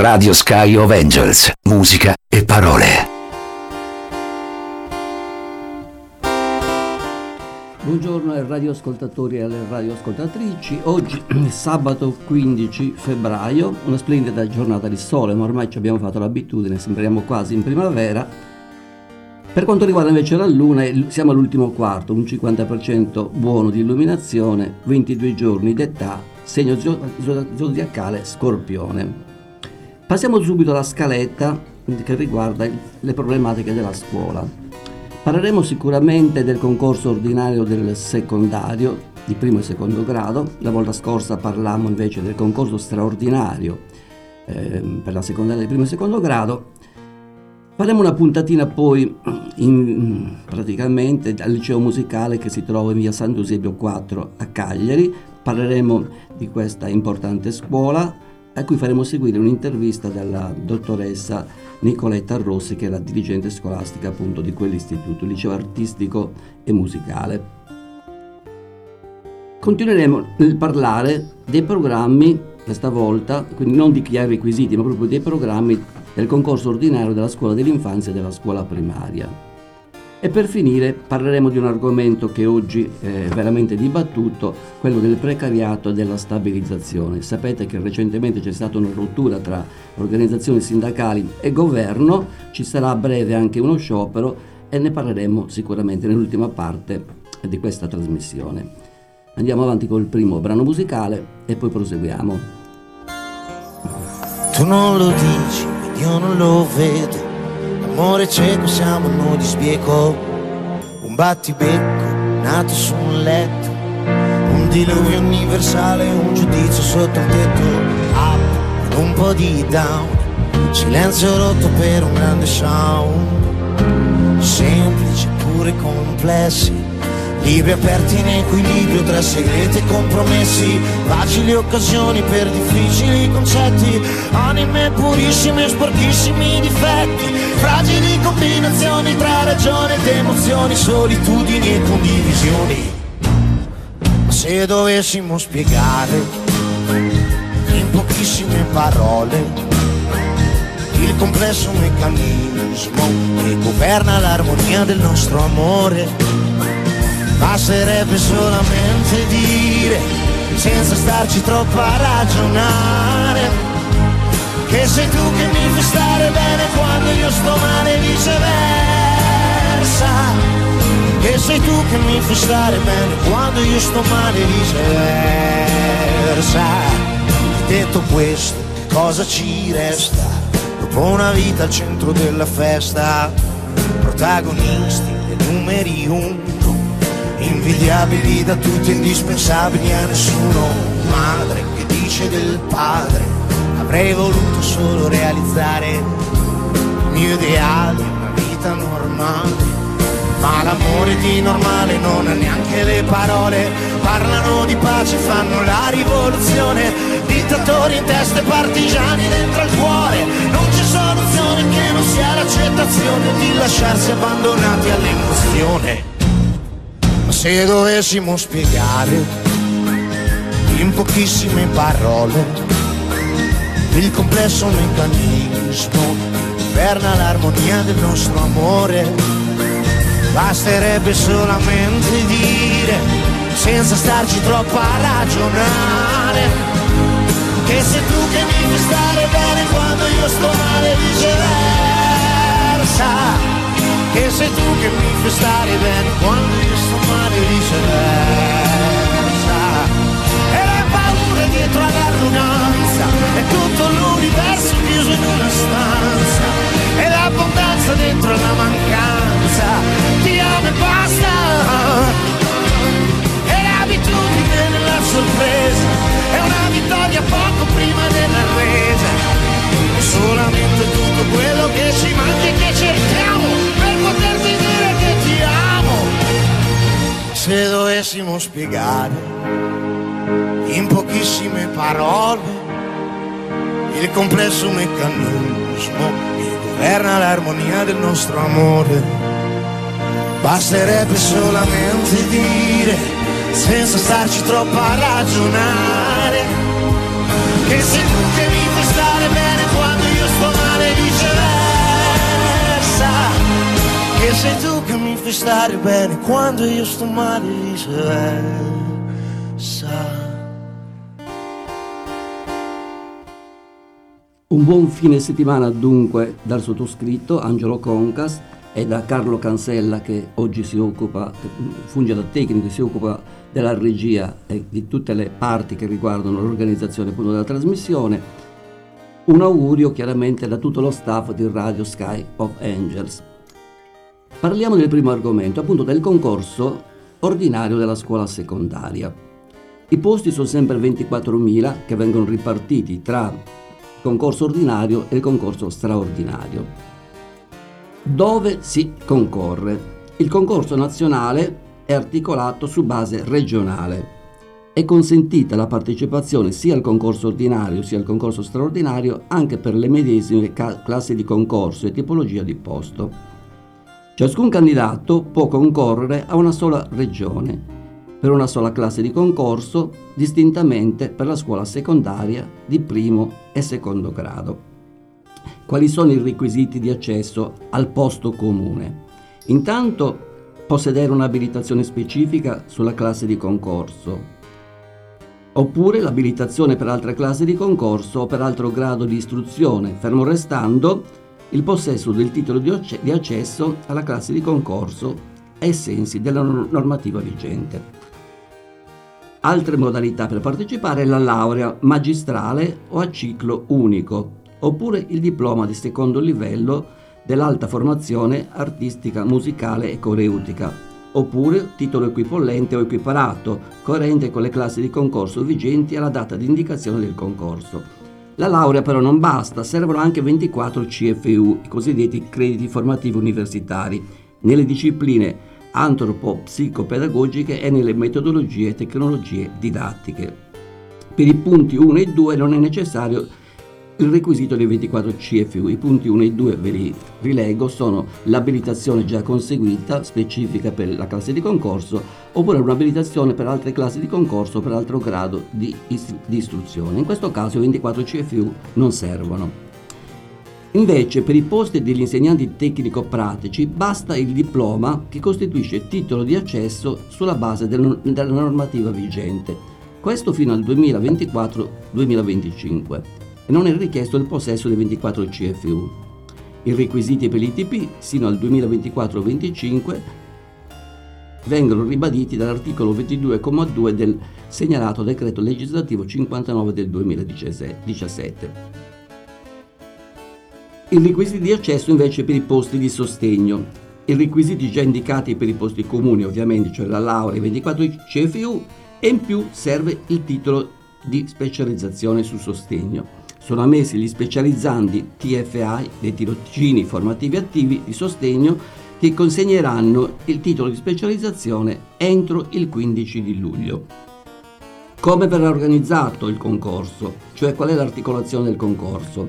Radio Sky of Angels, musica e parole. Buongiorno ai radioascoltatori e alle radioascoltatrici. Oggi sabato 15 febbraio, una splendida giornata di sole, ma ormai ci abbiamo fatto l'abitudine, sembriamo quasi in primavera. Per quanto riguarda invece la Luna, siamo all'ultimo quarto, un 50% buono di illuminazione, 22 giorni d'età, segno zodiacale Scorpione. Passiamo subito alla scaletta che riguarda le problematiche della scuola. Parleremo sicuramente del concorso ordinario del secondario di primo e secondo grado, la volta scorsa parlammo invece del concorso straordinario eh, per la secondaria di primo e secondo grado. Faremo una puntatina poi in, praticamente al liceo musicale che si trova in via Sant'Eusebio 4 a Cagliari. Parleremo di questa importante scuola a cui faremo seguire un'intervista dalla dottoressa Nicoletta Rossi, che è la dirigente scolastica appunto di quell'istituto, liceo artistico e musicale. Continueremo nel parlare dei programmi, questa volta, quindi non di chi ha i requisiti, ma proprio dei programmi del concorso ordinario della scuola dell'infanzia e della scuola primaria. E per finire parleremo di un argomento che oggi è veramente dibattuto, quello del precariato e della stabilizzazione. Sapete che recentemente c'è stata una rottura tra organizzazioni sindacali e governo, ci sarà a breve anche uno sciopero e ne parleremo sicuramente nell'ultima parte di questa trasmissione. Andiamo avanti col primo brano musicale e poi proseguiamo. Tu non lo dici, io non lo vedo Amore cieco siamo noi di sbieco. Un battibecco nato su un letto. Un diluvio universale, un giudizio sotto il tetto. Up, un po' di down. Silenzio rotto per un grande sound. Semplici pure complessi Libri aperti in equilibrio tra segreti e compromessi Facili occasioni per difficili concetti Anime purissime e sporchissimi difetti Fragili combinazioni tra ragione ed emozioni Solitudini e condivisioni. Ma se dovessimo spiegare In pochissime parole il complesso meccanismo che governa l'armonia del nostro amore Basterebbe solamente dire, senza starci troppo a ragionare, che sei tu che mi fai stare bene quando io sto male viceversa. Che sei tu che mi fai stare bene quando io sto male viceversa. Detto questo, cosa ci resta? Dopo una vita al centro della festa, protagonisti dei numeri uno invidiabili da tutti, indispensabili a nessuno. Madre che dice del padre, avrei voluto solo realizzare il mio ideale, una vita normale. Ma l'amore di normale non ha neanche le parole, parlano di pace, fanno la rivoluzione, dittatori in testa e partigiani dentro il cuore, non c'è soluzione che non sia l'accettazione di lasciarsi abbandonati all'emozione. Se dovessimo spiegare in pochissime parole il complesso meccanismo che governa l'armonia del nostro amore, basterebbe solamente dire, senza starci troppo a ragionare, che sei tu che mi fai stare bene quando io sto male viceversa che sei tu che mi fai stare bene quando io sto male viceversa. E le paure dietro all'arroganza è tutto l'universo chiuso in una stanza. E l'abbondanza dentro la mancanza ti amo e basta. E l'abitudine nella sorpresa è una vittoria poco prima della resa. Solamente tutto quello che ci manca e che cerchiamo poterti dire che ti amo. Se dovessimo spiegare in pochissime parole il complesso meccanismo che governa l'armonia del nostro amore, basterebbe solamente dire, senza starci troppo a ragionare, che sei tu che mi E sei tu che mi fai stare bene quando io sto male viceversa. Un buon fine settimana dunque dal sottoscritto Angelo Concas e da Carlo Cansella che oggi si occupa, funge da tecnico, si occupa della regia e di tutte le parti che riguardano l'organizzazione appunto della trasmissione. Un augurio chiaramente da tutto lo staff di Radio Sky of Angels. Parliamo del primo argomento, appunto del concorso ordinario della scuola secondaria. I posti sono sempre 24.000 che vengono ripartiti tra concorso ordinario e concorso straordinario. Dove si concorre? Il concorso nazionale è articolato su base regionale. È consentita la partecipazione sia al concorso ordinario sia al concorso straordinario anche per le medesime classi di concorso e tipologia di posto. Ciascun candidato può concorrere a una sola regione per una sola classe di concorso, distintamente per la scuola secondaria di primo e secondo grado. Quali sono i requisiti di accesso al posto comune? Intanto possedere un'abilitazione specifica sulla classe di concorso, oppure l'abilitazione per altre classi di concorso o per altro grado di istruzione, fermo restando il possesso del titolo di accesso alla classe di concorso ai sensi della normativa vigente. Altre modalità per partecipare è la laurea magistrale o a ciclo unico, oppure il diploma di secondo livello dell'alta formazione artistica, musicale e coreutica, oppure titolo equipollente o equiparato, coerente con le classi di concorso vigenti alla data di indicazione del concorso. La laurea però non basta, servono anche 24 CFU, i cosiddetti crediti formativi universitari, nelle discipline antropo-psicopedagogiche e nelle metodologie e tecnologie didattiche. Per i punti 1 e 2 non è necessario il requisito dei 24 CFU. I punti 1 e 2 ve li rilego, sono l'abilitazione già conseguita, specifica per la classe di concorso, oppure un'abilitazione per altre classi di concorso o per altro grado di, ist- di istruzione. In questo caso i 24 CFU non servono. Invece per i posti degli insegnanti tecnico-pratici basta il diploma che costituisce titolo di accesso sulla base del, della normativa vigente, questo fino al 2024-2025 e non è richiesto il possesso dei 24 CFU. I requisiti per l'ITP sino al 2024-2025 vengono ribaditi dall'articolo 22,2 del segnalato decreto legislativo 59 del 2017. I requisiti di accesso invece per i posti di sostegno. I requisiti già indicati per i posti comuni ovviamente, cioè la laurea e 24 CFU e in più serve il titolo di specializzazione su sostegno. Sono ammessi gli specializzanti TFI, dei tirocini formativi attivi di sostegno, che consegneranno il titolo di specializzazione entro il 15 di luglio. Come verrà organizzato il concorso? Cioè qual è l'articolazione del concorso?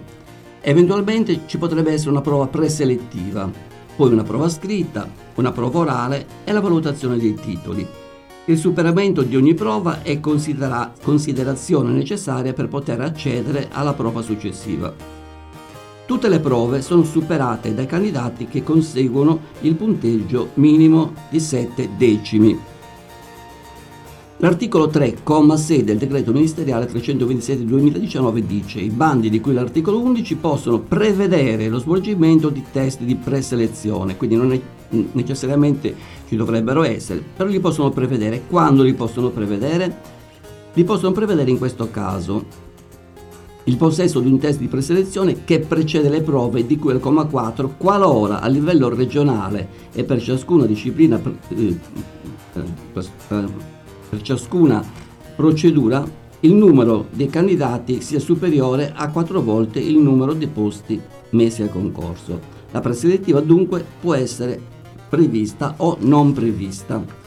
Eventualmente ci potrebbe essere una prova preselettiva, poi una prova scritta, una prova orale e la valutazione dei titoli. Il superamento di ogni prova è considera- considerazione necessaria per poter accedere alla prova successiva. Tutte le prove sono superate dai candidati che conseguono il punteggio minimo di 7 decimi. L'articolo 3, comma 6 del decreto ministeriale 327 2019 dice i bandi di cui l'articolo 11 possono prevedere lo svolgimento di test di preselezione, quindi non è necessariamente ci dovrebbero essere, però li possono prevedere. Quando li possono prevedere? Li possono prevedere in questo caso il possesso di un test di preselezione che precede le prove di cui al comma 4 qualora a livello regionale e per ciascuna disciplina eh, per ciascuna procedura il numero dei candidati sia superiore a quattro volte il numero di posti messi al concorso. La preselettiva dunque può essere prevista o non prevista.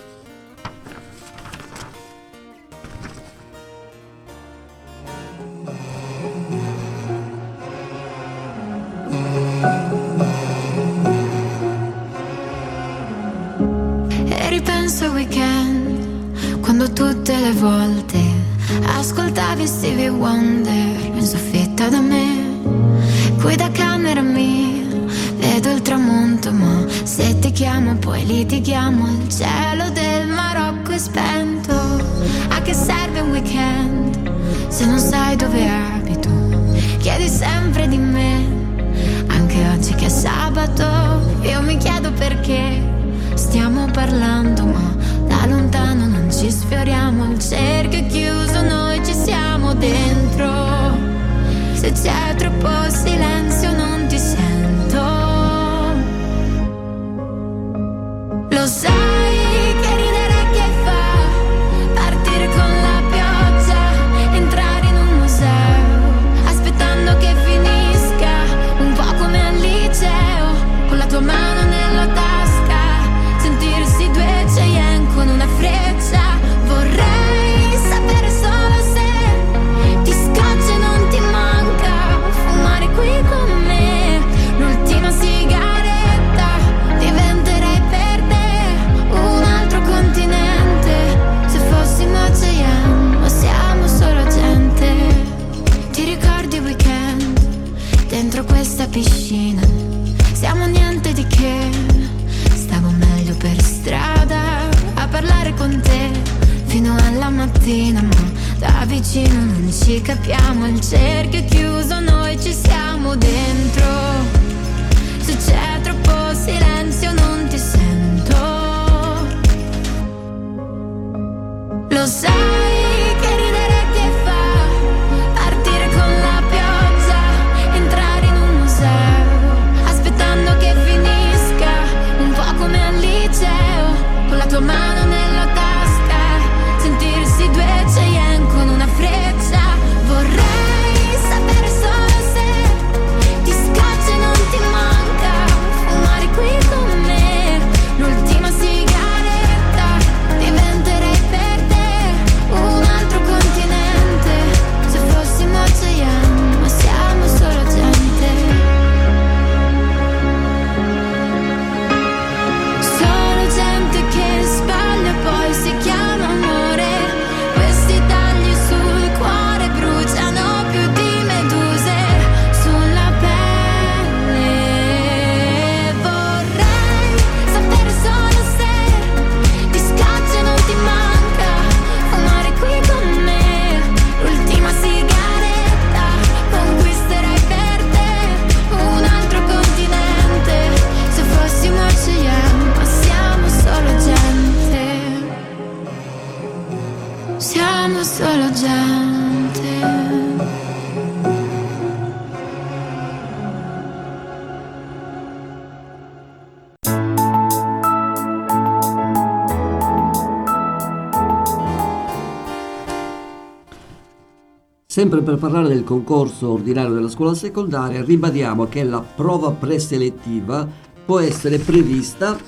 Sempre per parlare del concorso ordinario della scuola secondaria, ribadiamo che la prova preselettiva può essere prevista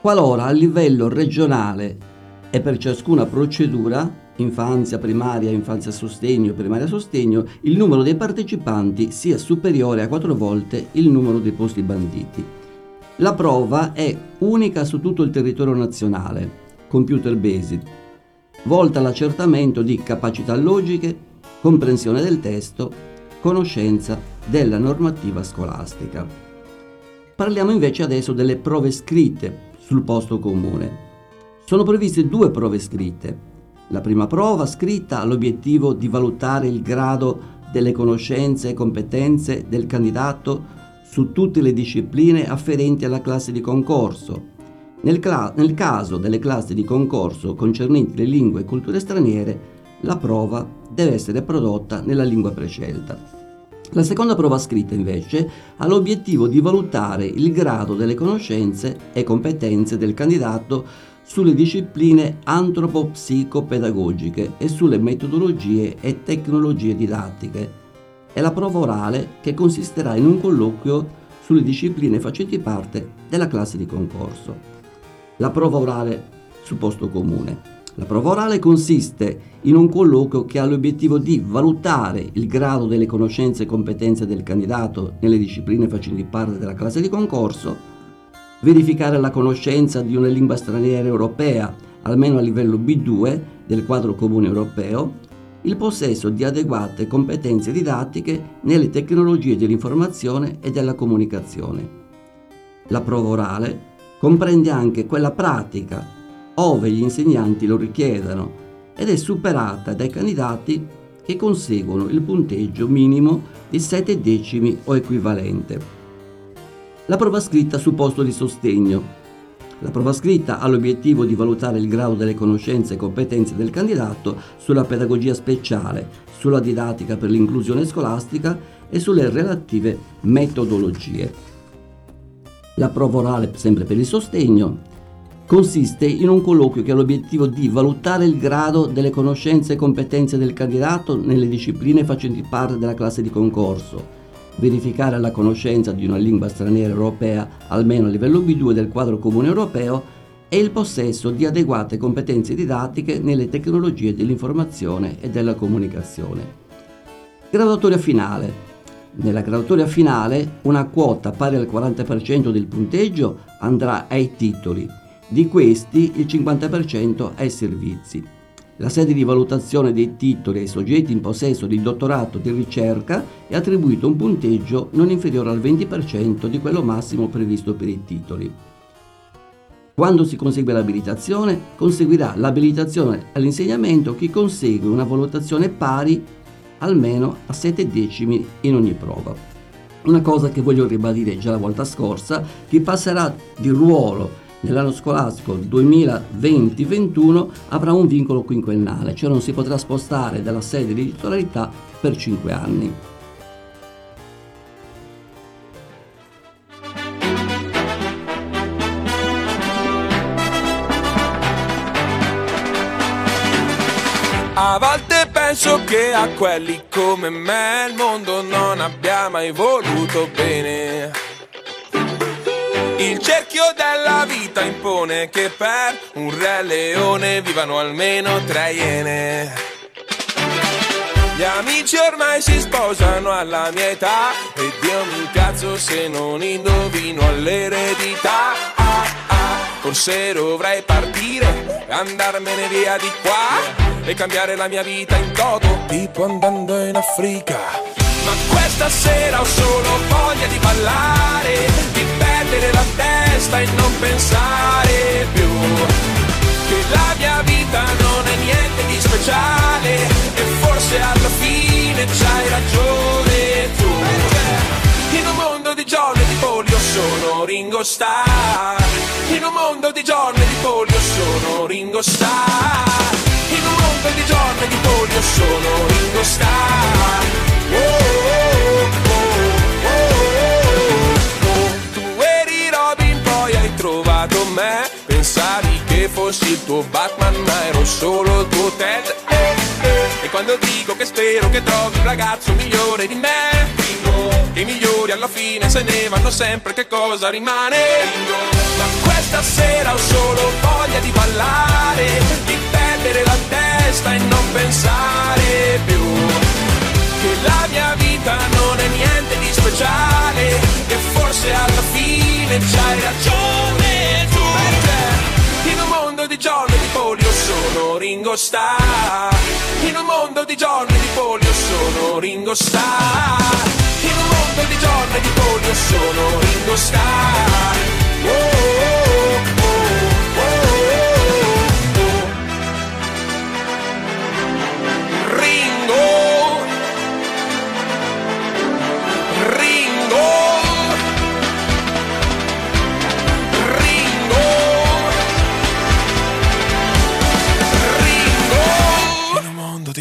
qualora a livello regionale e per ciascuna procedura, infanzia primaria, infanzia sostegno, primaria sostegno, il numero dei partecipanti sia superiore a quattro volte il numero dei posti banditi. La prova è unica su tutto il territorio nazionale, computer based, volta all'accertamento di capacità logiche, comprensione del testo, conoscenza della normativa scolastica. Parliamo invece adesso delle prove scritte sul posto comune. Sono previste due prove scritte. La prima prova scritta ha l'obiettivo di valutare il grado delle conoscenze e competenze del candidato su tutte le discipline afferenti alla classe di concorso. Nel, cla- nel caso delle classi di concorso concernenti le lingue e culture straniere, la prova deve essere prodotta nella lingua prescelta. La seconda prova scritta invece ha l'obiettivo di valutare il grado delle conoscenze e competenze del candidato sulle discipline antropo-psicopedagogiche e sulle metodologie e tecnologie didattiche e la prova orale che consisterà in un colloquio sulle discipline facenti parte della classe di concorso. La prova orale sul posto comune. La prova orale consiste in un colloquio che ha l'obiettivo di valutare il grado delle conoscenze e competenze del candidato nelle discipline facenti parte della classe di concorso, verificare la conoscenza di una lingua straniera europea, almeno a livello B2 del quadro comune europeo, il possesso di adeguate competenze didattiche nelle tecnologie dell'informazione e della comunicazione. La prova orale comprende anche quella pratica, ove gli insegnanti lo richiedano, ed è superata dai candidati che conseguono il punteggio minimo di 7 decimi o equivalente. La prova scritta su posto di sostegno la prova scritta ha l'obiettivo di valutare il grado delle conoscenze e competenze del candidato sulla pedagogia speciale, sulla didattica per l'inclusione scolastica e sulle relative metodologie. La prova orale, sempre per il sostegno, consiste in un colloquio che ha l'obiettivo di valutare il grado delle conoscenze e competenze del candidato nelle discipline facenti parte della classe di concorso, verificare la conoscenza di una lingua straniera europea almeno a livello B2 del quadro comune europeo e il possesso di adeguate competenze didattiche nelle tecnologie dell'informazione e della comunicazione. Graduatoria finale. Nella graduatoria finale una quota pari al 40% del punteggio andrà ai titoli, di questi il 50% ai servizi. La sede di valutazione dei titoli ai soggetti in possesso di dottorato di ricerca è attribuito un punteggio non inferiore al 20% di quello massimo previsto per i titoli. Quando si consegue l'abilitazione, conseguirà l'abilitazione all'insegnamento chi consegue una valutazione pari almeno a 7 decimi in ogni prova. Una cosa che voglio ribadire già la volta scorsa, chi passerà di ruolo nell'anno scolastico 2020-21 avrà un vincolo quinquennale, cioè non si potrà spostare dalla sede di titolarità per 5 anni. A volte penso che a quelli come me il mondo non abbia mai voluto bene. Il cerchio della vita impone che per un re leone vivano almeno tre iene. Gli amici ormai si sposano alla mia età E Dio mi incazzo se non indovino all'eredità ah, ah. Forse dovrei partire, andarmene via di qua E cambiare la mia vita in toto, tipo andando in Africa Ma questa sera ho solo voglia di ballare Di perdere la testa e non pensare più. Che la mia vita non è niente di speciale E forse alla fine c'hai ragione tu. In un mondo di giorni e di polio sono Ringo Starr. In un mondo di giorni e di polio sono Ringo Starr. In un mondo di giorni e di polio sono Ringo Starr. Oh, oh, oh, oh, trovato me Pensavi che fossi il tuo Batman, ma ero solo il tuo Ted eh, eh. E quando dico che spero che trovi un ragazzo migliore di me Dico che i migliori alla fine se ne vanno sempre, che cosa rimane? Ma questa sera ho solo voglia di ballare Di perdere la testa e non pensare più che la mia vita non è niente speciale e forse alla fine c'hai ragione tu. In un mondo di giorni di polio sono Ringo Starr in un mondo di giorni di polio sono Ringo Starr in un mondo di giorni di polio sono Ringo Starr oh, oh, oh, oh, oh,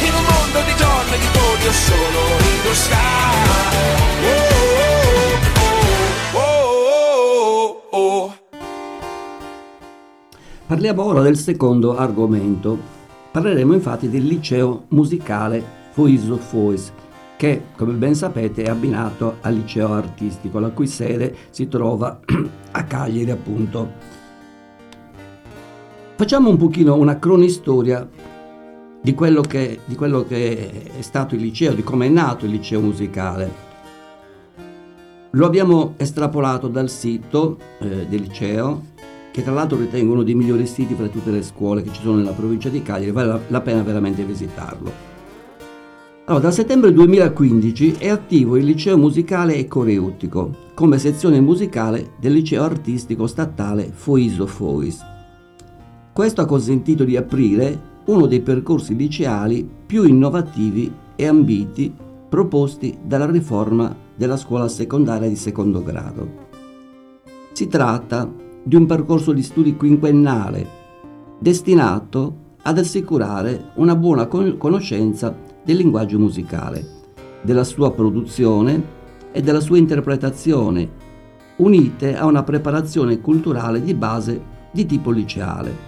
In un mondo di giorni di polio sono Ringo Starr oh, oh, oh, oh. Parliamo ora del secondo argomento. Parleremo infatti del liceo musicale Fois of Fois, che come ben sapete è abbinato al liceo artistico, la cui sede si trova a Cagliari appunto. Facciamo un pochino una cronistoria di quello, che, di quello che è stato il liceo, di come è nato il liceo musicale. Lo abbiamo estrapolato dal sito eh, del liceo, che tra l'altro ritengo uno dei migliori siti fra tutte le scuole che ci sono nella provincia di Cagliari, vale la, la pena veramente visitarlo. Allora, da settembre 2015 è attivo il liceo musicale e coreutico come sezione musicale del liceo artistico statale Foiso Fois. Questo ha consentito di aprire uno dei percorsi liceali più innovativi e ambiti proposti dalla riforma della scuola secondaria di secondo grado. Si tratta di un percorso di studi quinquennale destinato ad assicurare una buona conoscenza del linguaggio musicale, della sua produzione e della sua interpretazione, unite a una preparazione culturale di base di tipo liceale.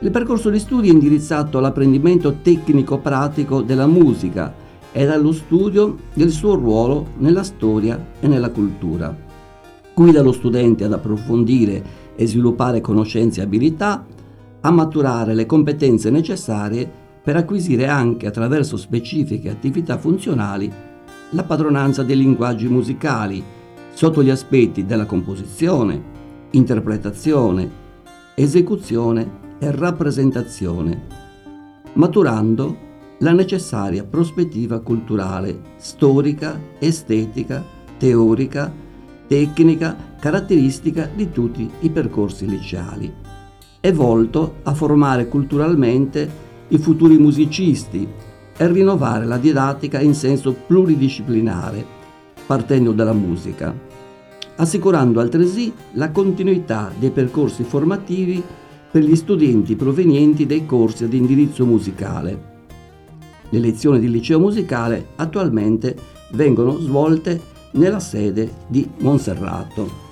Il percorso di studi è indirizzato all'apprendimento tecnico-pratico della musica ed allo studio del suo ruolo nella storia e nella cultura. Guida lo studente ad approfondire e sviluppare conoscenze e abilità, a maturare le competenze necessarie per acquisire anche attraverso specifiche attività funzionali la padronanza dei linguaggi musicali sotto gli aspetti della composizione, interpretazione, esecuzione e rappresentazione, maturando la necessaria prospettiva culturale, storica, estetica, teorica, tecnica, caratteristica di tutti i percorsi liceali. È volto a formare culturalmente i futuri musicisti e rinnovare la didattica in senso pluridisciplinare, partendo dalla musica, assicurando altresì la continuità dei percorsi formativi per gli studenti provenienti dai corsi ad indirizzo musicale le lezioni di liceo musicale attualmente vengono svolte nella sede di Monserrato.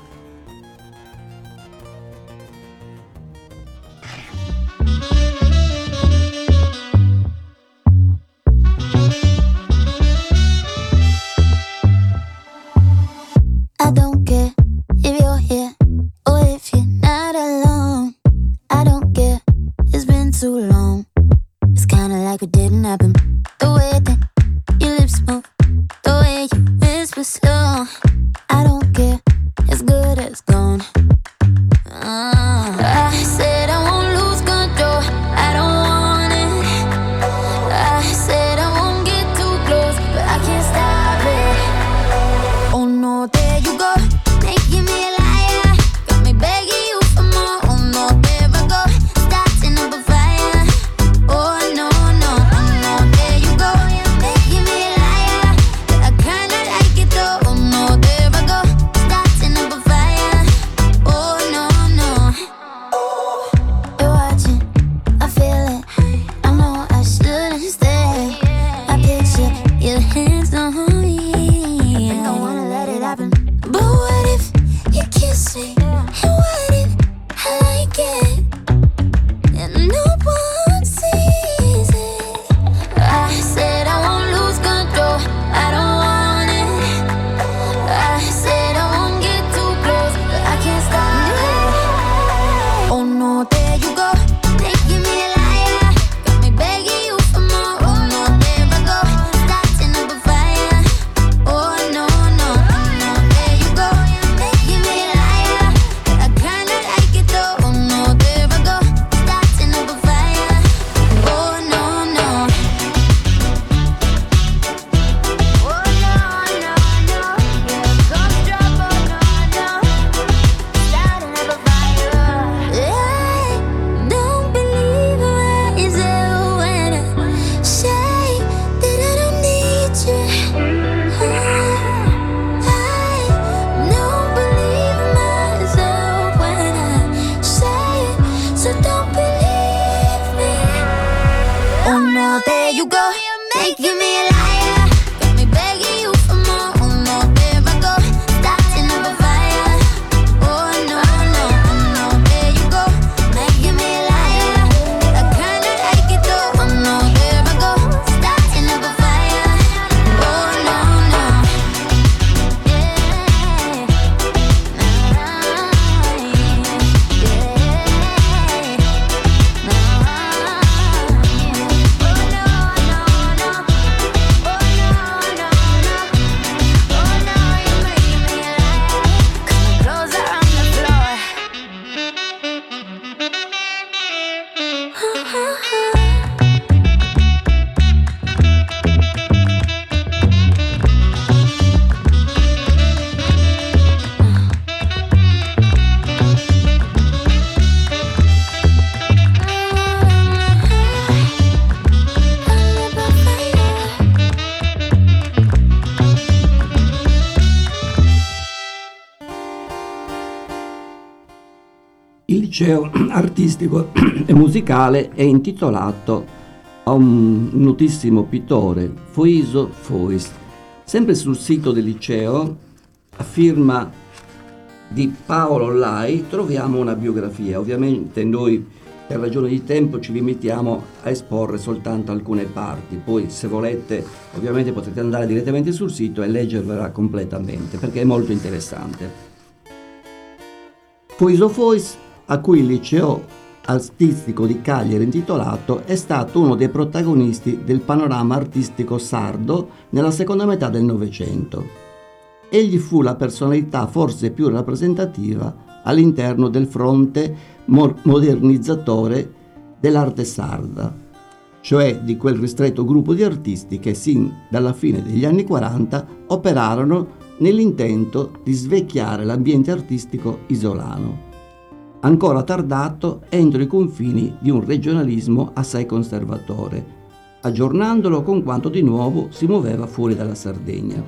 Liceo artistico e musicale è intitolato a un notissimo pittore, Foiso Fois. Sempre sul sito del liceo, a firma di Paolo Lai, troviamo una biografia. Ovviamente noi per ragioni di tempo ci limitiamo a esporre soltanto alcune parti, poi se volete ovviamente potete andare direttamente sul sito e leggervela completamente perché è molto interessante. Foiso Fois, a cui il liceo artistico di Cagliari intitolato, è stato uno dei protagonisti del panorama artistico sardo nella seconda metà del Novecento. Egli fu la personalità forse più rappresentativa all'interno del fronte modernizzatore dell'arte sarda, cioè di quel ristretto gruppo di artisti che sin dalla fine degli anni 40 operarono nell'intento di svecchiare l'ambiente artistico isolano, ancora tardato entro i confini di un regionalismo assai conservatore, aggiornandolo con quanto di nuovo si muoveva fuori dalla Sardegna.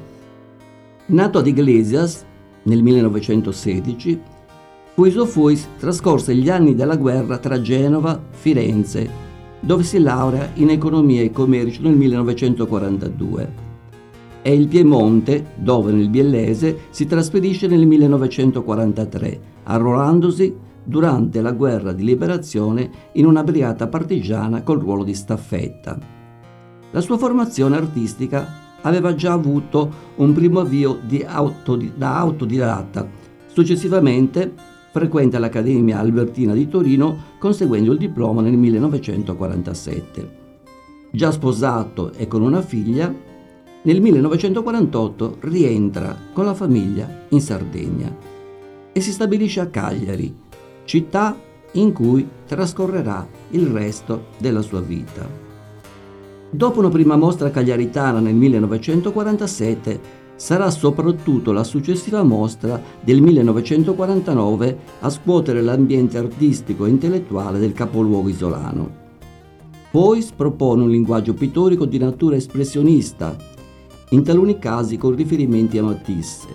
Nato ad Iglesias nel 1916, Puiso Fois trascorse gli anni della guerra tra Genova e Firenze, dove si laurea in economia e commercio nel 1942. È il Piemonte, dove nel Biellese si trasferisce nel 1943, arruolandosi durante la guerra di liberazione in una brigata partigiana col ruolo di staffetta. La sua formazione artistica aveva già avuto un primo avvio autodi- da autodidatta. Successivamente frequenta l'Accademia Albertina di Torino conseguendo il diploma nel 1947. Già sposato e con una figlia, nel 1948 rientra con la famiglia in Sardegna e si stabilisce a Cagliari, città in cui trascorrerà il resto della sua vita. Dopo una prima mostra cagliaritana nel 1947, sarà soprattutto la successiva mostra del 1949 a scuotere l'ambiente artistico e intellettuale del capoluogo isolano. Poi propone un linguaggio pittorico di natura espressionista, in taluni casi con riferimenti a Matisse,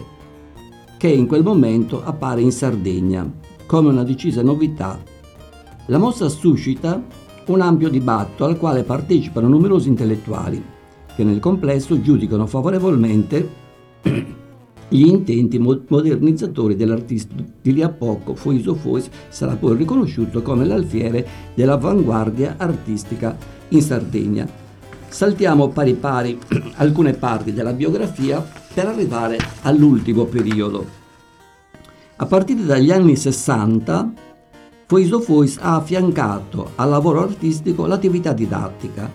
che in quel momento appare in Sardegna come una decisa novità. La mostra suscita un ampio dibattito al quale partecipano numerosi intellettuali, che nel complesso giudicano favorevolmente gli intenti modernizzatori dell'artista di lì a poco Foiso Fois sarà poi riconosciuto come l'alfiere dell'avanguardia artistica in Sardegna. Saltiamo pari pari alcune parti della biografia per arrivare all'ultimo periodo. A partire dagli anni 60 Foiso Fois ha affiancato al lavoro artistico l'attività didattica,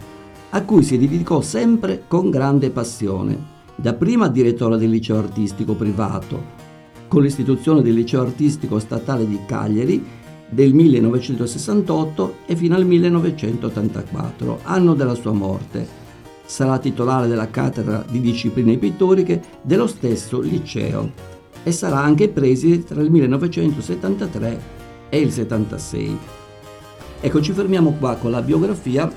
a cui si dedicò sempre con grande passione dapprima direttore del liceo artistico privato, con l'istituzione del liceo artistico statale di Cagliari del 1968 e fino al 1984, anno della sua morte. Sarà titolare della cattedra di discipline pittoriche dello stesso liceo e sarà anche preside tra il 1973 e il 76. Ecco, ci fermiamo qua con la biografia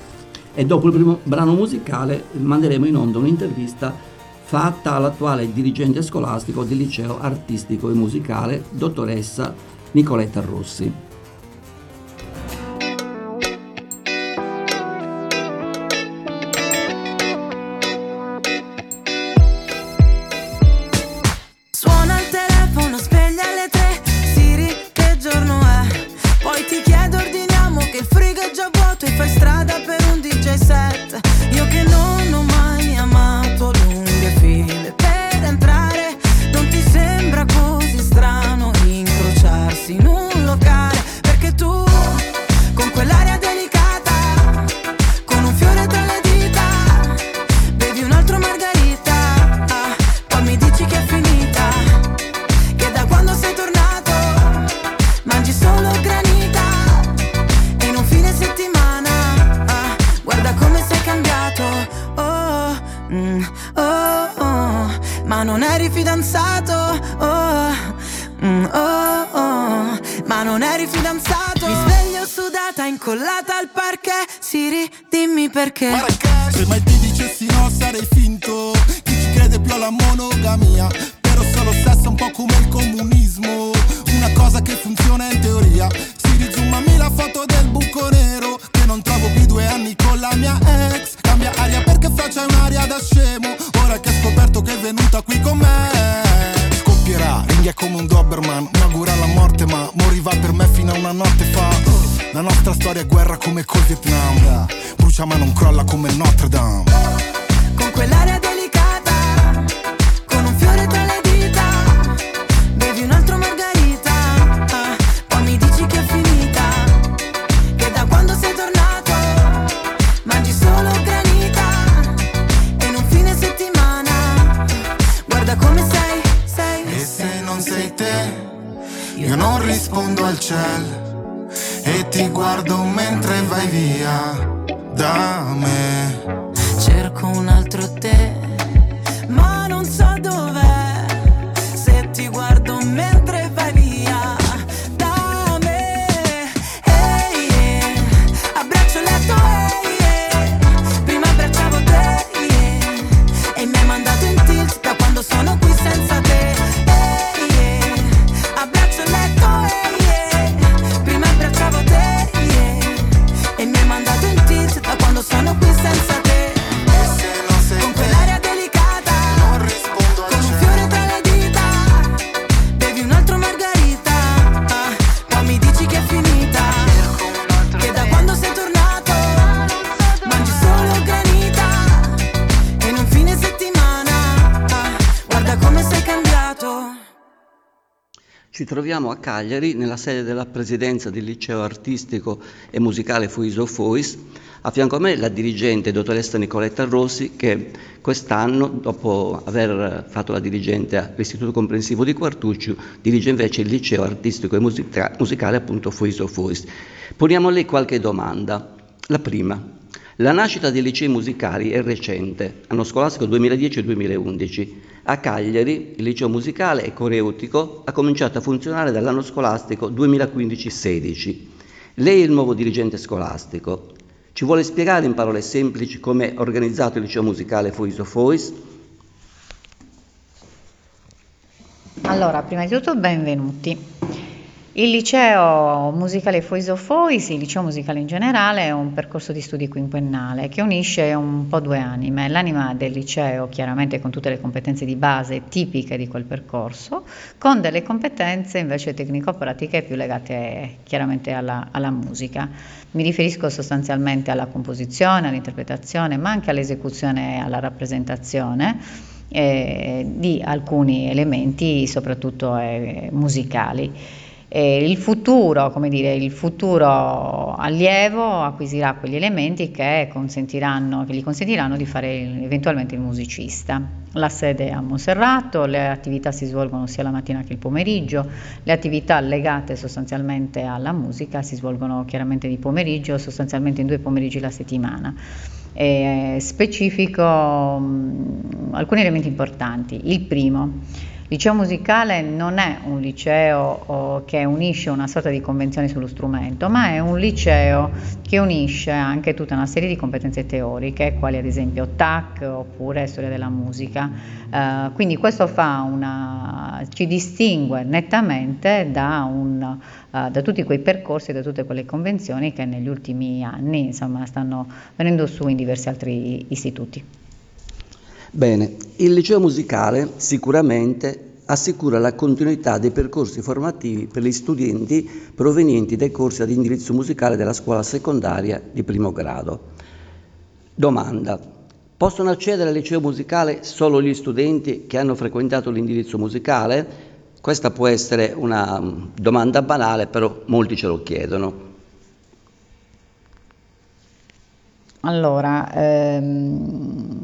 e dopo il primo brano musicale manderemo in onda un'intervista fatta all'attuale dirigente scolastico del liceo artistico e musicale, dottoressa Nicoletta Rossi. Una notte fa. La nostra storia è guerra come col Vietnam. Brucia ma non crolla come Notre Dame. Con quell'aria delicata, guardo mentre vai via da me Troviamo a Cagliari, nella sede della presidenza del liceo artistico e musicale Fuiso Fois. A fianco a me la dirigente dottoressa Nicoletta Rossi che quest'anno, dopo aver fatto la dirigente all'Istituto Comprensivo di Quartuccio, dirige invece il liceo artistico e musica- musicale appunto Fuiso Fois. Poniamo a lei qualche domanda. La prima, la nascita dei licei musicali è recente, anno scolastico 2010-2011. A Cagliari il liceo musicale e coreutico ha cominciato a funzionare dall'anno scolastico 2015-16. Lei è il nuovo dirigente scolastico. Ci vuole spiegare in parole semplici come è organizzato il liceo musicale Foiso Fois? Allora, prima di tutto benvenuti. Il liceo musicale Foiso Fois, il liceo musicale in generale, è un percorso di studi quinquennale che unisce un po' due anime. L'anima del liceo, chiaramente con tutte le competenze di base tipiche di quel percorso, con delle competenze invece tecnico-pratiche più legate chiaramente alla, alla musica. Mi riferisco sostanzialmente alla composizione, all'interpretazione, ma anche all'esecuzione e alla rappresentazione eh, di alcuni elementi, soprattutto eh, musicali. E il futuro, come dire, il futuro allievo acquisirà quegli elementi che, che gli consentiranno di fare eventualmente il musicista. La sede è a Monserrato, le attività si svolgono sia la mattina che il pomeriggio, le attività legate sostanzialmente alla musica si svolgono chiaramente di pomeriggio, sostanzialmente in due pomeriggi la settimana. E specifico mh, alcuni elementi importanti. Il primo, liceo musicale non è un liceo oh, che unisce una sorta di convenzione sullo strumento, ma è un liceo che unisce anche tutta una serie di competenze teoriche, quali ad esempio TAC oppure storia della musica. Eh, quindi questo una, ci distingue nettamente da, un, eh, da tutti quei percorsi, da tutte quelle convenzioni che negli ultimi anni insomma, stanno venendo su in diversi altri istituti. Bene, il liceo musicale sicuramente assicura la continuità dei percorsi formativi per gli studenti provenienti dai corsi ad indirizzo musicale della scuola secondaria di primo grado. Domanda. Possono accedere al liceo musicale solo gli studenti che hanno frequentato l'indirizzo musicale? Questa può essere una mm, domanda banale, però molti ce lo chiedono. Allora, ehm,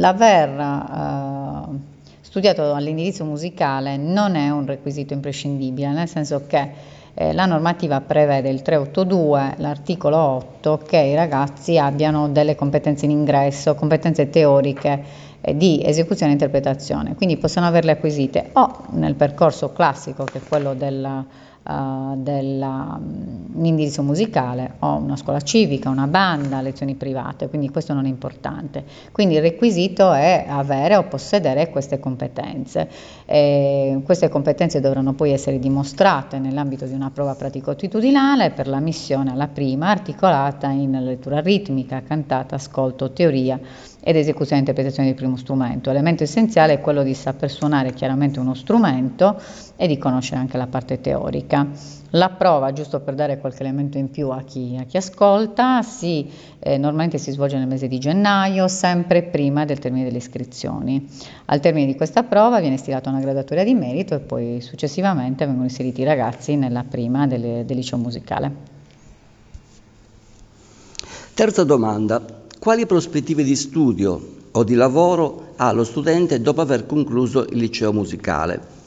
l'aver eh, studiato all'indirizzo musicale non è un requisito imprescindibile, nel senso che eh, la normativa prevede il 382, l'articolo 8, che i ragazzi abbiano delle competenze in ingresso, competenze teoriche eh, di esecuzione e interpretazione, quindi possono averle acquisite o nel percorso classico che è quello del, eh, uh, dell'indirizzo musicale, ho una scuola civica, una banda, lezioni private, quindi questo non è importante. Quindi il requisito è avere o possedere queste competenze. E queste competenze dovranno poi essere dimostrate nell'ambito di una prova pratico-attitudinale per la missione alla prima, articolata in lettura ritmica, cantata, ascolto, teoria ed esecuzione e interpretazione del primo strumento. L'elemento essenziale è quello di saper suonare chiaramente uno strumento e di conoscere anche la parte teorica. La prova, giusto per dare qualche elemento in più a chi, a chi ascolta, si, eh, normalmente si svolge nel mese di gennaio, sempre prima del termine delle iscrizioni. Al termine di questa prova viene stilata una graduatoria di merito e poi successivamente vengono inseriti i ragazzi nella prima del, del liceo musicale. Terza domanda. Quali prospettive di studio o di lavoro ha lo studente dopo aver concluso il liceo musicale?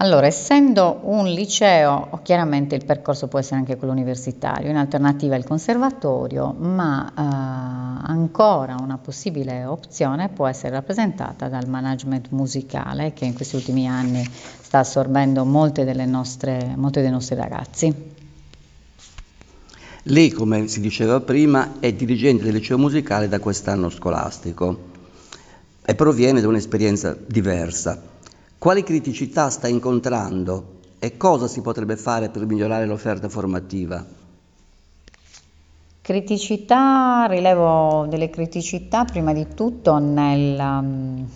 Allora, essendo un liceo, chiaramente il percorso può essere anche quello universitario, in alternativa il conservatorio, ma eh, ancora una possibile opzione può essere rappresentata dal management musicale che in questi ultimi anni sta assorbendo molti dei nostri ragazzi. Lei, come si diceva prima, è dirigente del liceo musicale da quest'anno scolastico e proviene da un'esperienza diversa. Quali criticità sta incontrando e cosa si potrebbe fare per migliorare l'offerta formativa? Criticità, rilevo delle criticità prima di tutto nel, um,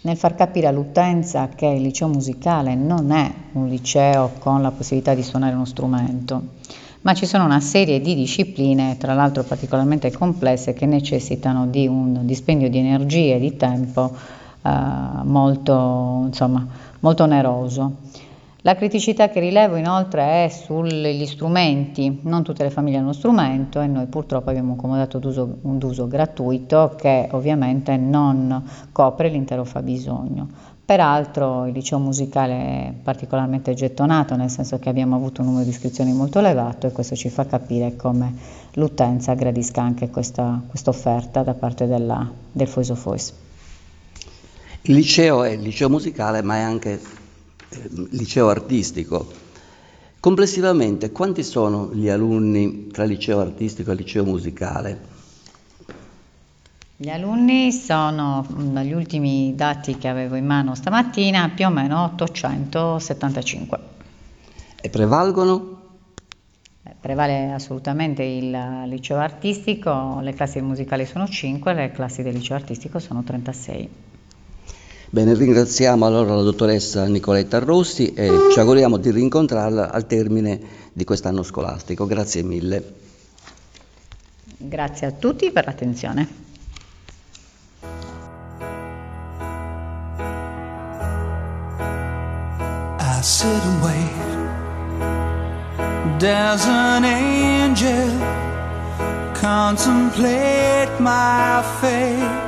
nel far capire all'utenza che il liceo musicale non è un liceo con la possibilità di suonare uno strumento ma ci sono una serie di discipline, tra l'altro particolarmente complesse, che necessitano di un dispendio di energie e di tempo molto, insomma, molto oneroso. La criticità che rilevo inoltre è sugli strumenti, non tutte le famiglie hanno uno strumento e noi purtroppo abbiamo un comodato d'uso, d'uso gratuito che ovviamente non copre l'intero fabbisogno. Peraltro il liceo musicale è particolarmente gettonato, nel senso che abbiamo avuto un numero di iscrizioni molto elevato e questo ci fa capire come l'utenza gradisca anche questa, offerta da parte della, del Voice of Voice. Il liceo è liceo musicale ma è anche eh, liceo artistico. Complessivamente quanti sono gli alunni tra liceo artistico e liceo musicale? Gli alunni sono, mm, dagli ultimi dati che avevo in mano stamattina, più o meno 875. E prevalgono? Prevale assolutamente il liceo artistico, le classi musicali sono 5, le classi del liceo artistico sono 36. Bene, ringraziamo allora la dottoressa Nicoletta Rossi e ci auguriamo di rincontrarla al termine di quest'anno scolastico. Grazie mille. Grazie a tutti per l'attenzione. I sit and wait. Does an angel contemplate my fate?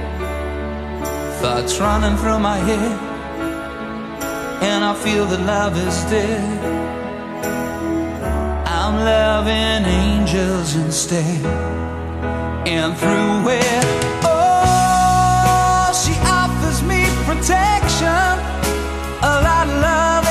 thoughts running through my head, and I feel that love is dead, I'm loving angels instead, and through it. Oh, she offers me protection, a lot of love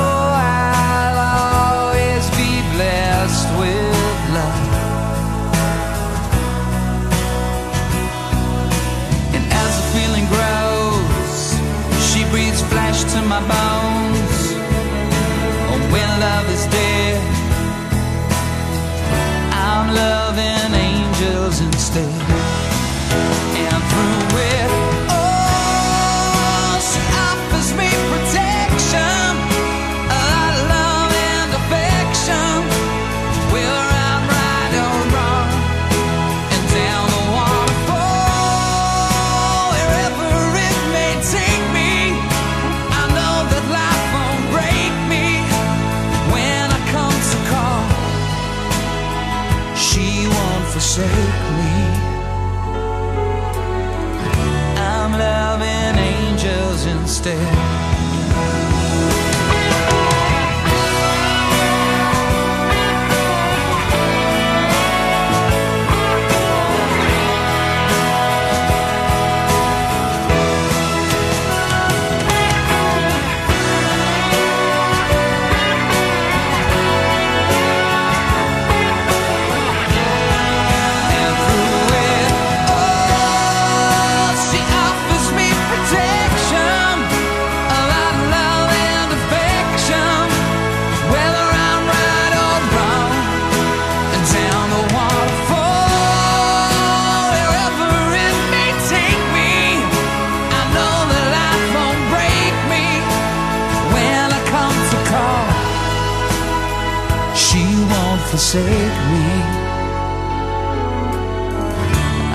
forsake me.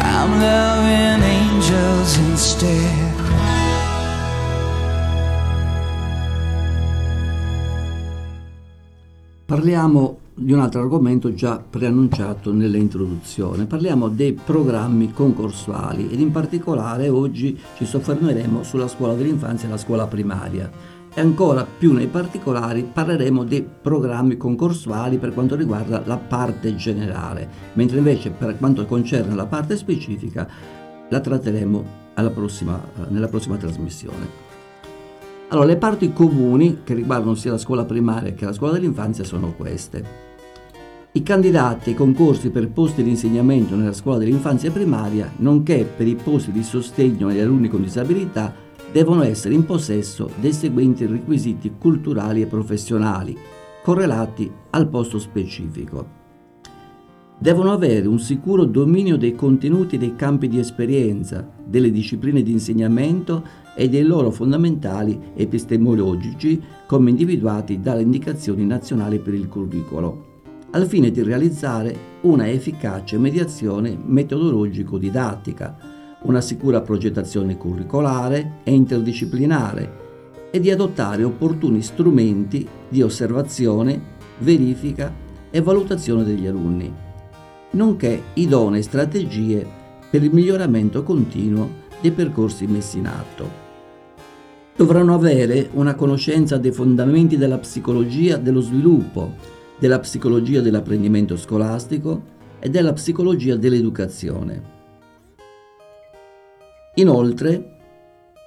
I'm loving angels instead. Parliamo di un altro argomento già preannunciato nell'introduzione. Parliamo dei programmi concorsuali ed in particolare oggi ci soffermeremo sulla scuola dell'infanzia e la scuola primaria. E ancora più nei particolari parleremo dei programmi concorsuali per quanto riguarda la parte generale, mentre invece per quanto concerne la parte specifica la tratteremo prossima- nella prossima trasmissione. Allora, le parti comuni che riguardano sia la scuola primaria che la scuola dell'infanzia sono queste. I candidati ai concorsi per posti di insegnamento nella scuola dell'infanzia primaria, nonché per i posti di sostegno agli alunni con disabilità, devono essere in possesso dei seguenti requisiti culturali e professionali, correlati al posto specifico. Devono avere un sicuro dominio dei contenuti dei campi di esperienza, delle discipline di insegnamento e dei loro fondamentali epistemologici come individuati dalle indicazioni nazionali per il curricolo, al fine di realizzare una efficace mediazione metodologico-didattica, una sicura progettazione curricolare e interdisciplinare e di adottare opportuni strumenti di osservazione, verifica e valutazione degli alunni, nonché idonee strategie per il miglioramento continuo dei percorsi messi in atto. Dovranno avere una conoscenza dei fondamenti della psicologia dello sviluppo, della psicologia dell'apprendimento scolastico e della psicologia dell'educazione. Inoltre,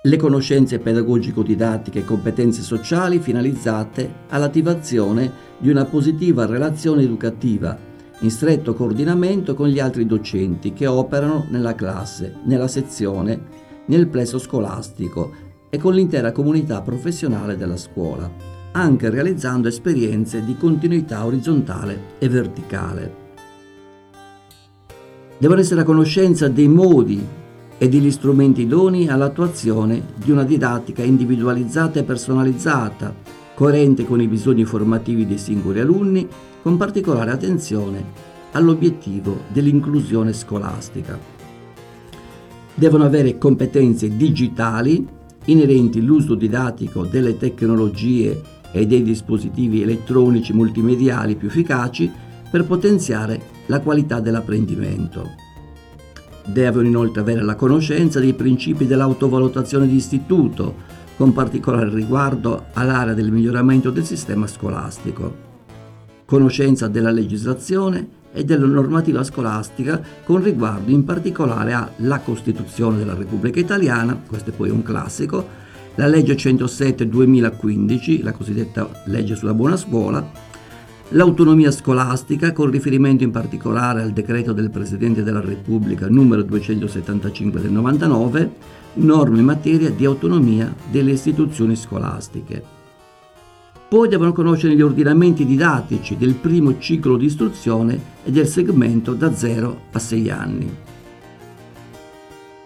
le conoscenze pedagogico-didattiche e competenze sociali finalizzate all'attivazione di una positiva relazione educativa in stretto coordinamento con gli altri docenti che operano nella classe, nella sezione, nel plesso scolastico e con l'intera comunità professionale della scuola, anche realizzando esperienze di continuità orizzontale e verticale. Devono essere a conoscenza dei modi e degli strumenti idonei all'attuazione di una didattica individualizzata e personalizzata, coerente con i bisogni formativi dei singoli alunni, con particolare attenzione all'obiettivo dell'inclusione scolastica. Devono avere competenze digitali inerenti all'uso didattico delle tecnologie e dei dispositivi elettronici multimediali più efficaci per potenziare la qualità dell'apprendimento. Devono inoltre avere la conoscenza dei principi dell'autovalutazione di istituto, con particolare riguardo all'area del miglioramento del sistema scolastico. Conoscenza della legislazione e della normativa scolastica con riguardo in particolare alla Costituzione della Repubblica Italiana, questo è poi un classico, la legge 107-2015, la cosiddetta legge sulla buona scuola, l'autonomia scolastica con riferimento in particolare al decreto del Presidente della Repubblica numero 275 del 99, norme in materia di autonomia delle istituzioni scolastiche. Poi devono conoscere gli ordinamenti didattici del primo ciclo di istruzione e del segmento da 0 a 6 anni.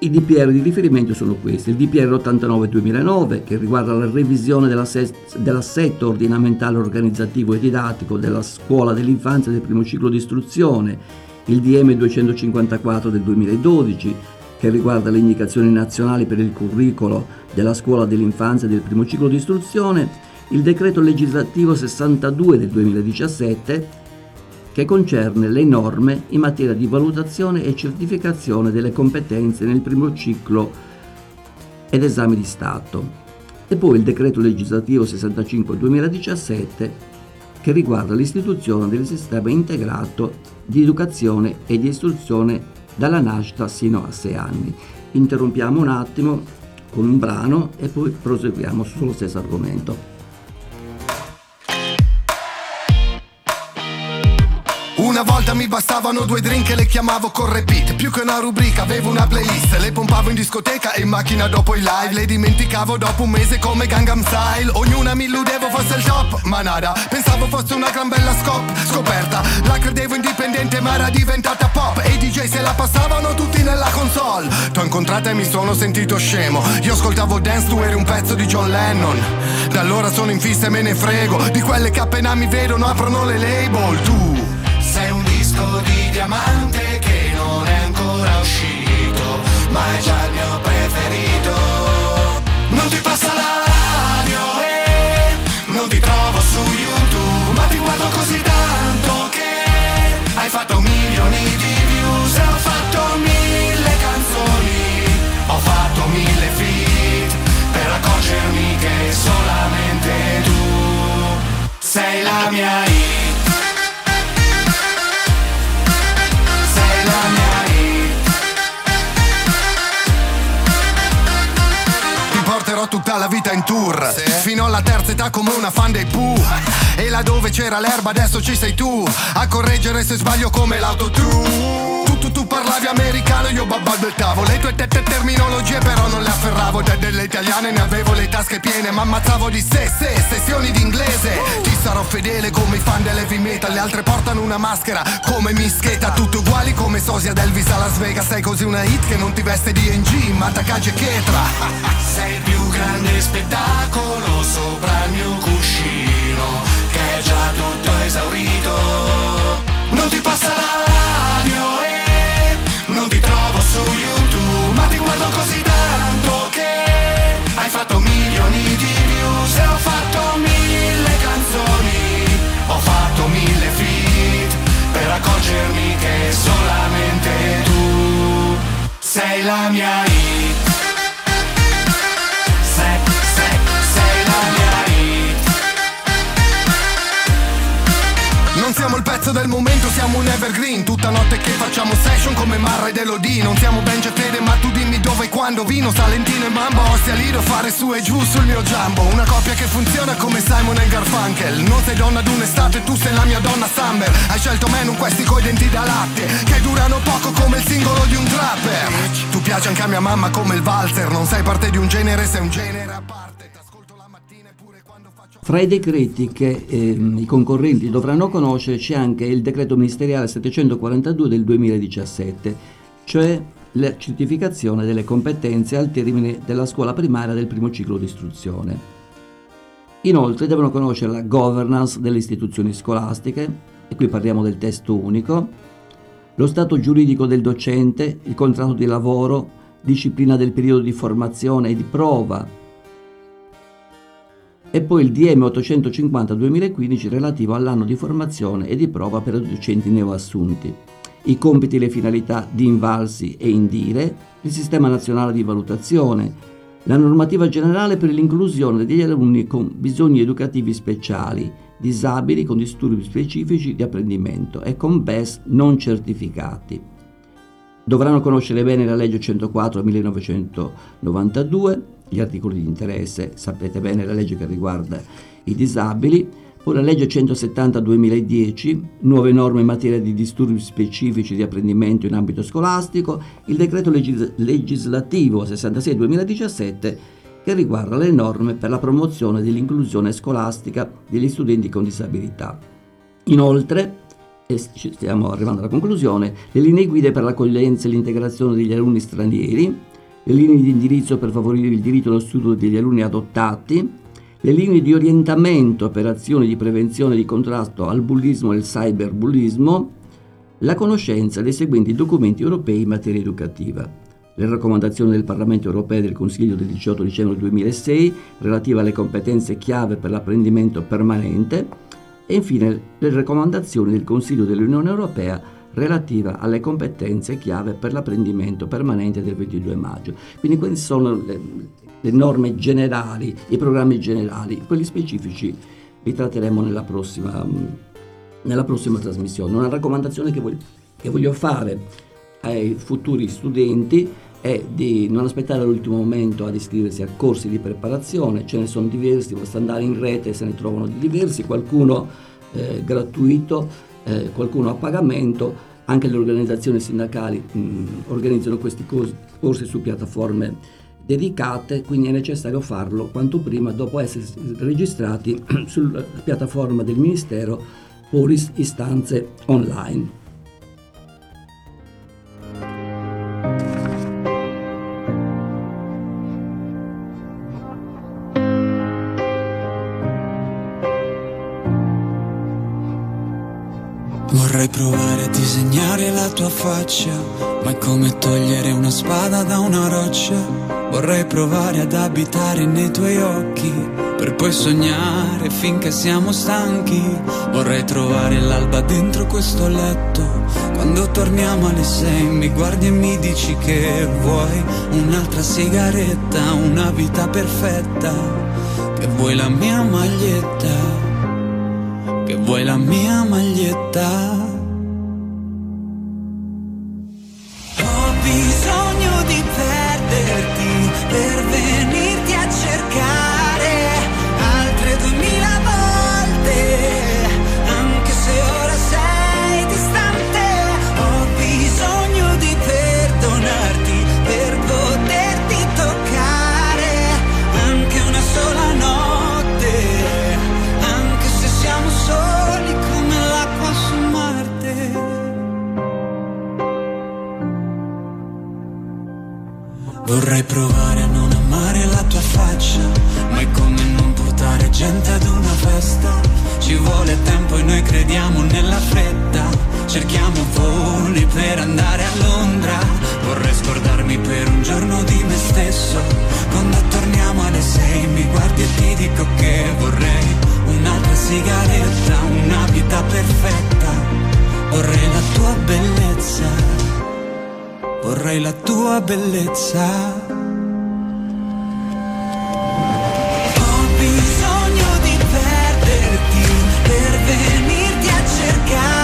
I DPR di riferimento sono questi, il DPR 89-2009 che riguarda la revisione dell'assetto ordinamentale organizzativo e didattico della scuola dell'infanzia del primo ciclo di istruzione, il DM 254 del 2012 che riguarda le indicazioni nazionali per il curricolo della scuola dell'infanzia del primo ciclo di istruzione il decreto legislativo 62 del 2017 che concerne le norme in materia di valutazione e certificazione delle competenze nel primo ciclo ed esami di Stato e poi il decreto legislativo 65 2017 che riguarda l'istituzione del sistema integrato di educazione e di istruzione dalla nascita sino a 6 anni. Interrompiamo un attimo con un brano e poi proseguiamo sullo stesso argomento. Volta mi bastavano due drink e le chiamavo con repeat Più che una rubrica avevo una playlist. Le pompavo in discoteca e in macchina dopo i live. Le dimenticavo dopo un mese come Gangnam Style. Ognuna mi illudevo fosse il top, ma nada. Pensavo fosse una gran bella scop, scoperta. La credevo indipendente ma era diventata pop. E i DJ se la passavano tutti nella console. T'ho incontrata e mi sono sentito scemo. Io ascoltavo Dance, tu eri un pezzo di John Lennon. Da allora sono in fissa e me ne frego. Di quelle che appena mi vedono aprono le label. Tu sei un disco di diamante che non è ancora uscito, ma è già il mio preferito. Non ti passa la radio e non ti trovo su YouTube, ma ti guardo così tanto che hai fatto milioni di views e ho fatto mille canzoni, ho fatto mille feat per accorgermi che solamente tu sei la mia idea. Sì. Fino alla terza età come una fan dei Pooh. E là dove c'era l'erba adesso ci sei tu A correggere se sbaglio come l'autotune tu, tu, parlavi americano, io babbalbettavo Le tue tette terminologie però non le afferravo. Da delle italiane ne avevo le tasche piene Ma ammazzavo di sé, sé, sessioni d'inglese Ti sarò fedele come i fan dell'heavy metal Le altre portano una maschera come mischeta. Tutte uguali come sosia d'Elvis a Las Vegas. Sei così una hit che non ti veste di NG Ma Takagi e Ketra. Sei il più grande spettacolo sopra il mio cuscino Che è già tutto esaurito evergreen Tutta notte che facciamo session come Marra ed Elodie. Non siamo Benji e Fede ma tu dimmi dove e quando Vino, Salentino e Mambo Ostia Lido fare su e giù sul mio giambo Una coppia che funziona come Simon e Garfunkel. Non sei donna d'un'estate, tu sei la mia donna Summer. Hai scelto me non questi coi denti da latte Che durano poco come il singolo di un trapper. Tu piaci anche a mia mamma come il valzer Non sei parte di un genere, sei un genere fra i decreti che ehm, i concorrenti dovranno conoscere c'è anche il decreto ministeriale 742 del 2017, cioè la certificazione delle competenze al termine della scuola primaria del primo ciclo di istruzione. Inoltre devono conoscere la governance delle istituzioni scolastiche, e qui parliamo del testo unico, lo stato giuridico del docente, il contratto di lavoro, disciplina del periodo di formazione e di prova, e poi il DM 850-2015 relativo all'anno di formazione e di prova per i docenti neoassunti, i compiti e le finalità di Invalsi e Indire, il sistema nazionale di valutazione, la normativa generale per l'inclusione degli alunni con bisogni educativi speciali, disabili con disturbi specifici di apprendimento e con BES non certificati. Dovranno conoscere bene la legge 104 1992 gli articoli di interesse, sapete bene la legge che riguarda i disabili, poi la legge 170-2010, nuove norme in materia di disturbi specifici di apprendimento in ambito scolastico, il decreto legis- legislativo 66-2017 che riguarda le norme per la promozione dell'inclusione scolastica degli studenti con disabilità. Inoltre, e stiamo arrivando alla conclusione, le linee guida per l'accoglienza e l'integrazione degli alunni stranieri, le linee di indirizzo per favorire il diritto allo studio degli alunni adottati, le linee di orientamento per azioni di prevenzione e di contrasto al bullismo e al cyberbullismo, la conoscenza dei seguenti documenti europei in materia educativa. Le raccomandazioni del Parlamento europeo e del Consiglio del 18 dicembre 2006 relative alle competenze chiave per l'apprendimento permanente. E infine le raccomandazioni del Consiglio dell'Unione Europea relativa alle competenze chiave per l'apprendimento permanente del 22 maggio. Quindi queste sono le, le norme generali, i programmi generali, quelli specifici li tratteremo nella prossima, nella prossima trasmissione. Una raccomandazione che voglio, che voglio fare ai futuri studenti è di non aspettare l'ultimo momento ad iscriversi a corsi di preparazione, ce ne sono diversi, basta andare in rete, se ne trovano di diversi, qualcuno eh, gratuito, eh, qualcuno a pagamento, anche le organizzazioni sindacali mh, organizzano questi corsi, corsi su piattaforme dedicate, quindi è necessario farlo quanto prima dopo essere registrati sulla piattaforma del Ministero o istanze online. Vorrei provare a disegnare la tua faccia, ma è come togliere una spada da una roccia. Vorrei provare ad abitare nei tuoi occhi, per poi sognare finché siamo stanchi. Vorrei trovare l'alba dentro questo letto, quando torniamo alle sei mi guardi e mi dici che vuoi un'altra sigaretta, una vita perfetta, che vuoi la mia maglietta che vuoi la mia maglietta. Per venirti a cercare altre duemila volte, anche se ora sei distante. Ho bisogno di perdonarti per poterti toccare anche una sola notte, anche se siamo soli come l'acqua su Marte. Vorrei provare gente ad una festa. Ci vuole tempo e noi crediamo nella fretta. Cerchiamo voli per andare a Londra. Vorrei scordarmi per un giorno di me stesso. Quando torniamo alle sei mi guardi e ti dico che vorrei un'altra sigaretta, una vita perfetta. Vorrei la tua bellezza vorrei la tua bellezza. Venirti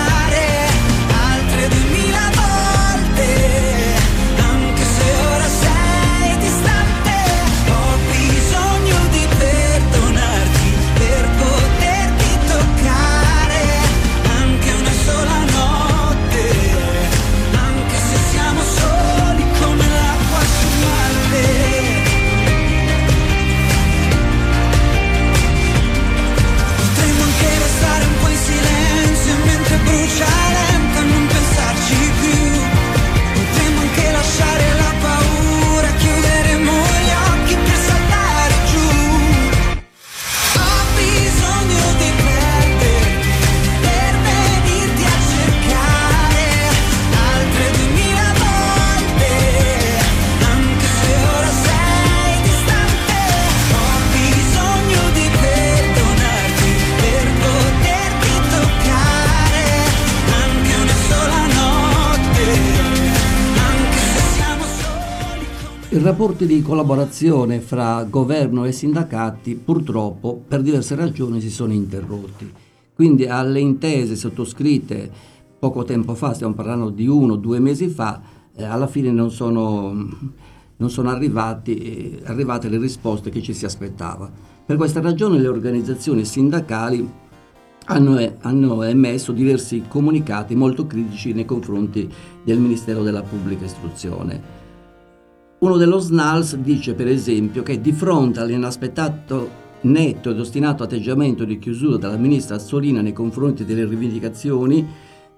rapporti di collaborazione fra governo e sindacati purtroppo per diverse ragioni si sono interrotti. Quindi alle intese sottoscritte poco tempo fa, stiamo parlando di uno o due mesi fa, eh, alla fine non sono, non sono arrivati, eh, arrivate le risposte che ci si aspettava. Per questa ragione le organizzazioni sindacali hanno, hanno, emesso diversi comunicati molto critici nei confronti del Ministero della Pubblica Istruzione. Uno dello SNALS dice per esempio che di fronte all'inaspettato netto ed ostinato atteggiamento di chiusura della ministra Azzolina nei confronti delle rivendicazioni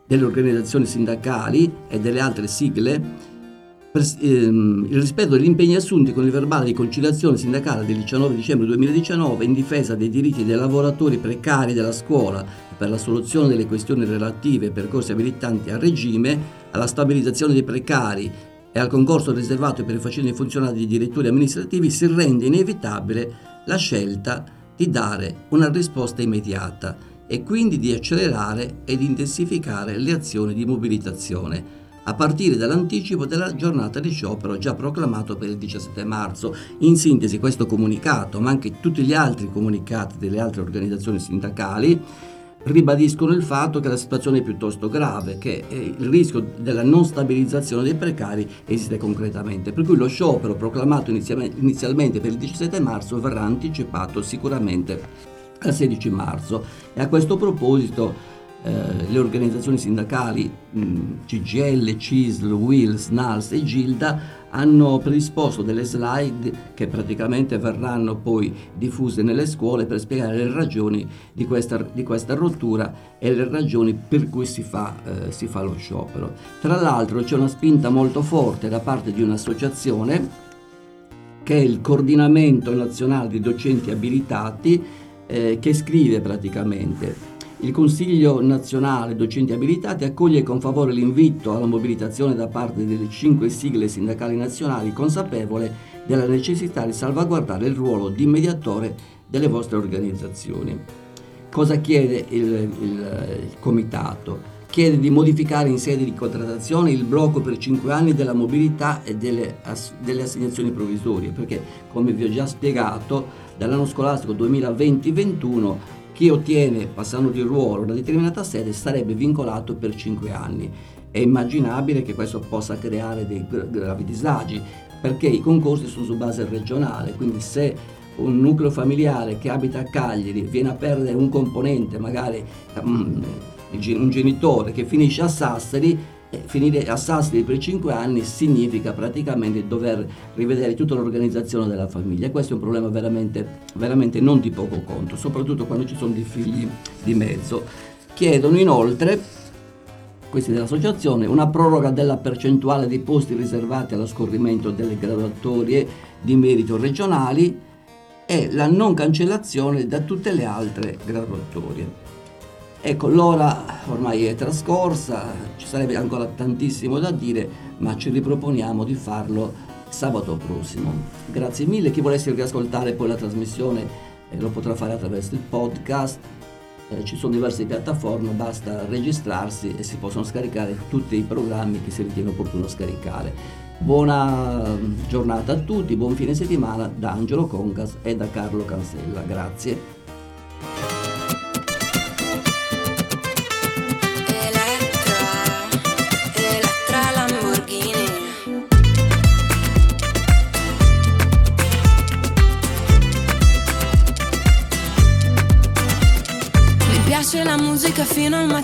delle organizzazioni sindacali e delle altre sigle, ehm, il rispetto degli impegni assunti con il verbale di conciliazione sindacale del 19 dicembre 2019 in difesa dei diritti dei lavoratori precari della scuola per la soluzione delle questioni relative ai percorsi abilitanti a regime, alla stabilizzazione dei precari e al concorso riservato per i facenti funzionari di direttori amministrativi si rende inevitabile la scelta di dare una risposta immediata e quindi di accelerare ed intensificare le azioni di mobilitazione a partire dall'anticipo della giornata di sciopero già proclamato per il 17 marzo. In sintesi questo comunicato, ma anche tutti gli altri comunicati delle altre organizzazioni sindacali, ribadiscono il fatto che la situazione è piuttosto grave, che il rischio della non stabilizzazione dei precari esiste concretamente, per cui lo sciopero proclamato inizialmente per il 17 marzo verrà anticipato sicuramente al 16 marzo. E a questo proposito eh, le organizzazioni sindacali mh, CGL, CISL, WILS, NALS e GILDA hanno predisposto delle slide che praticamente verranno poi diffuse nelle scuole per spiegare le ragioni di questa, di questa rottura e le ragioni per cui si fa, eh, si fa lo sciopero. Tra l'altro c'è una spinta molto forte da parte di un'associazione che è il Coordinamento Nazionale di Docenti Abilitati eh, che scrive praticamente il Consiglio nazionale docenti abilitati accoglie con favore l'invito alla mobilitazione da parte delle cinque sigle sindacali nazionali consapevole della necessità di salvaguardare il ruolo di mediatore delle vostre organizzazioni. Cosa chiede il, il, il Comitato? Chiede di modificare in sede di contrattazione il blocco per cinque anni della mobilità e delle, ass, delle assegnazioni provvisorie, perché come vi ho già spiegato, dall'anno scolastico 2020-21 chi ottiene, passando di ruolo, una determinata sede sarebbe vincolato per 5 anni. È immaginabile che questo possa creare dei gravi disagi, perché i concorsi sono su base regionale, quindi se un nucleo familiare che abita a Cagliari viene a perdere un componente, magari um, un genitore che finisce a Sassari, finire a Sassari per 5 anni significa praticamente dover rivedere tutta l'organizzazione della famiglia questo è un problema veramente, veramente non di poco conto, soprattutto quando ci sono dei figli di mezzo. Chiedono inoltre, questi dell'associazione, una proroga della percentuale dei posti riservati allo scorrimento delle graduatorie di merito regionali e la non cancellazione da tutte le altre graduatorie. Ecco, l'ora ormai è trascorsa, ci sarebbe ancora tantissimo da dire, ma ci riproponiamo di farlo sabato prossimo. Grazie mille, chi volesse riascoltare poi la trasmissione eh, lo potrà fare attraverso il podcast, eh, ci sono diverse piattaforme, basta registrarsi e si possono scaricare tutti i programmi che si ritiene opportuno scaricare. Buona mm, giornata a tutti, buon fine settimana da Angelo Concas e da Carlo Cancella, grazie.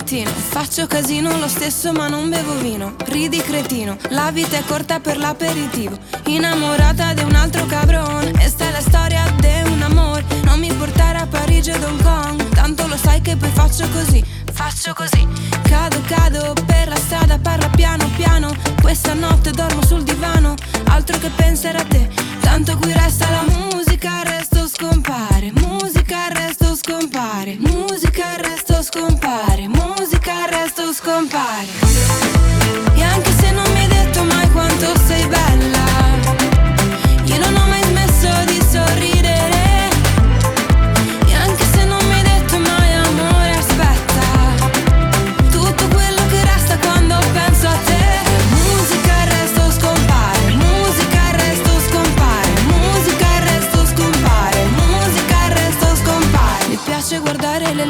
Mattino. Faccio casino lo stesso ma non bevo vino. Ridi cretino, la vita è corta per l'aperitivo. Innamorata di un altro cabrone. Questa è la storia di un amore. Non mi portare a Parigi ed Hong Kong. Tanto lo sai che poi faccio così. Faccio così. Cado, cado per la strada, parla piano piano. Questa notte dormo sul divano. Altro che pensare a te. Tanto qui resta la musica, resto scompare. Musica, il resto scompare. Musica, il resto scompare. Musica, il resto scompare.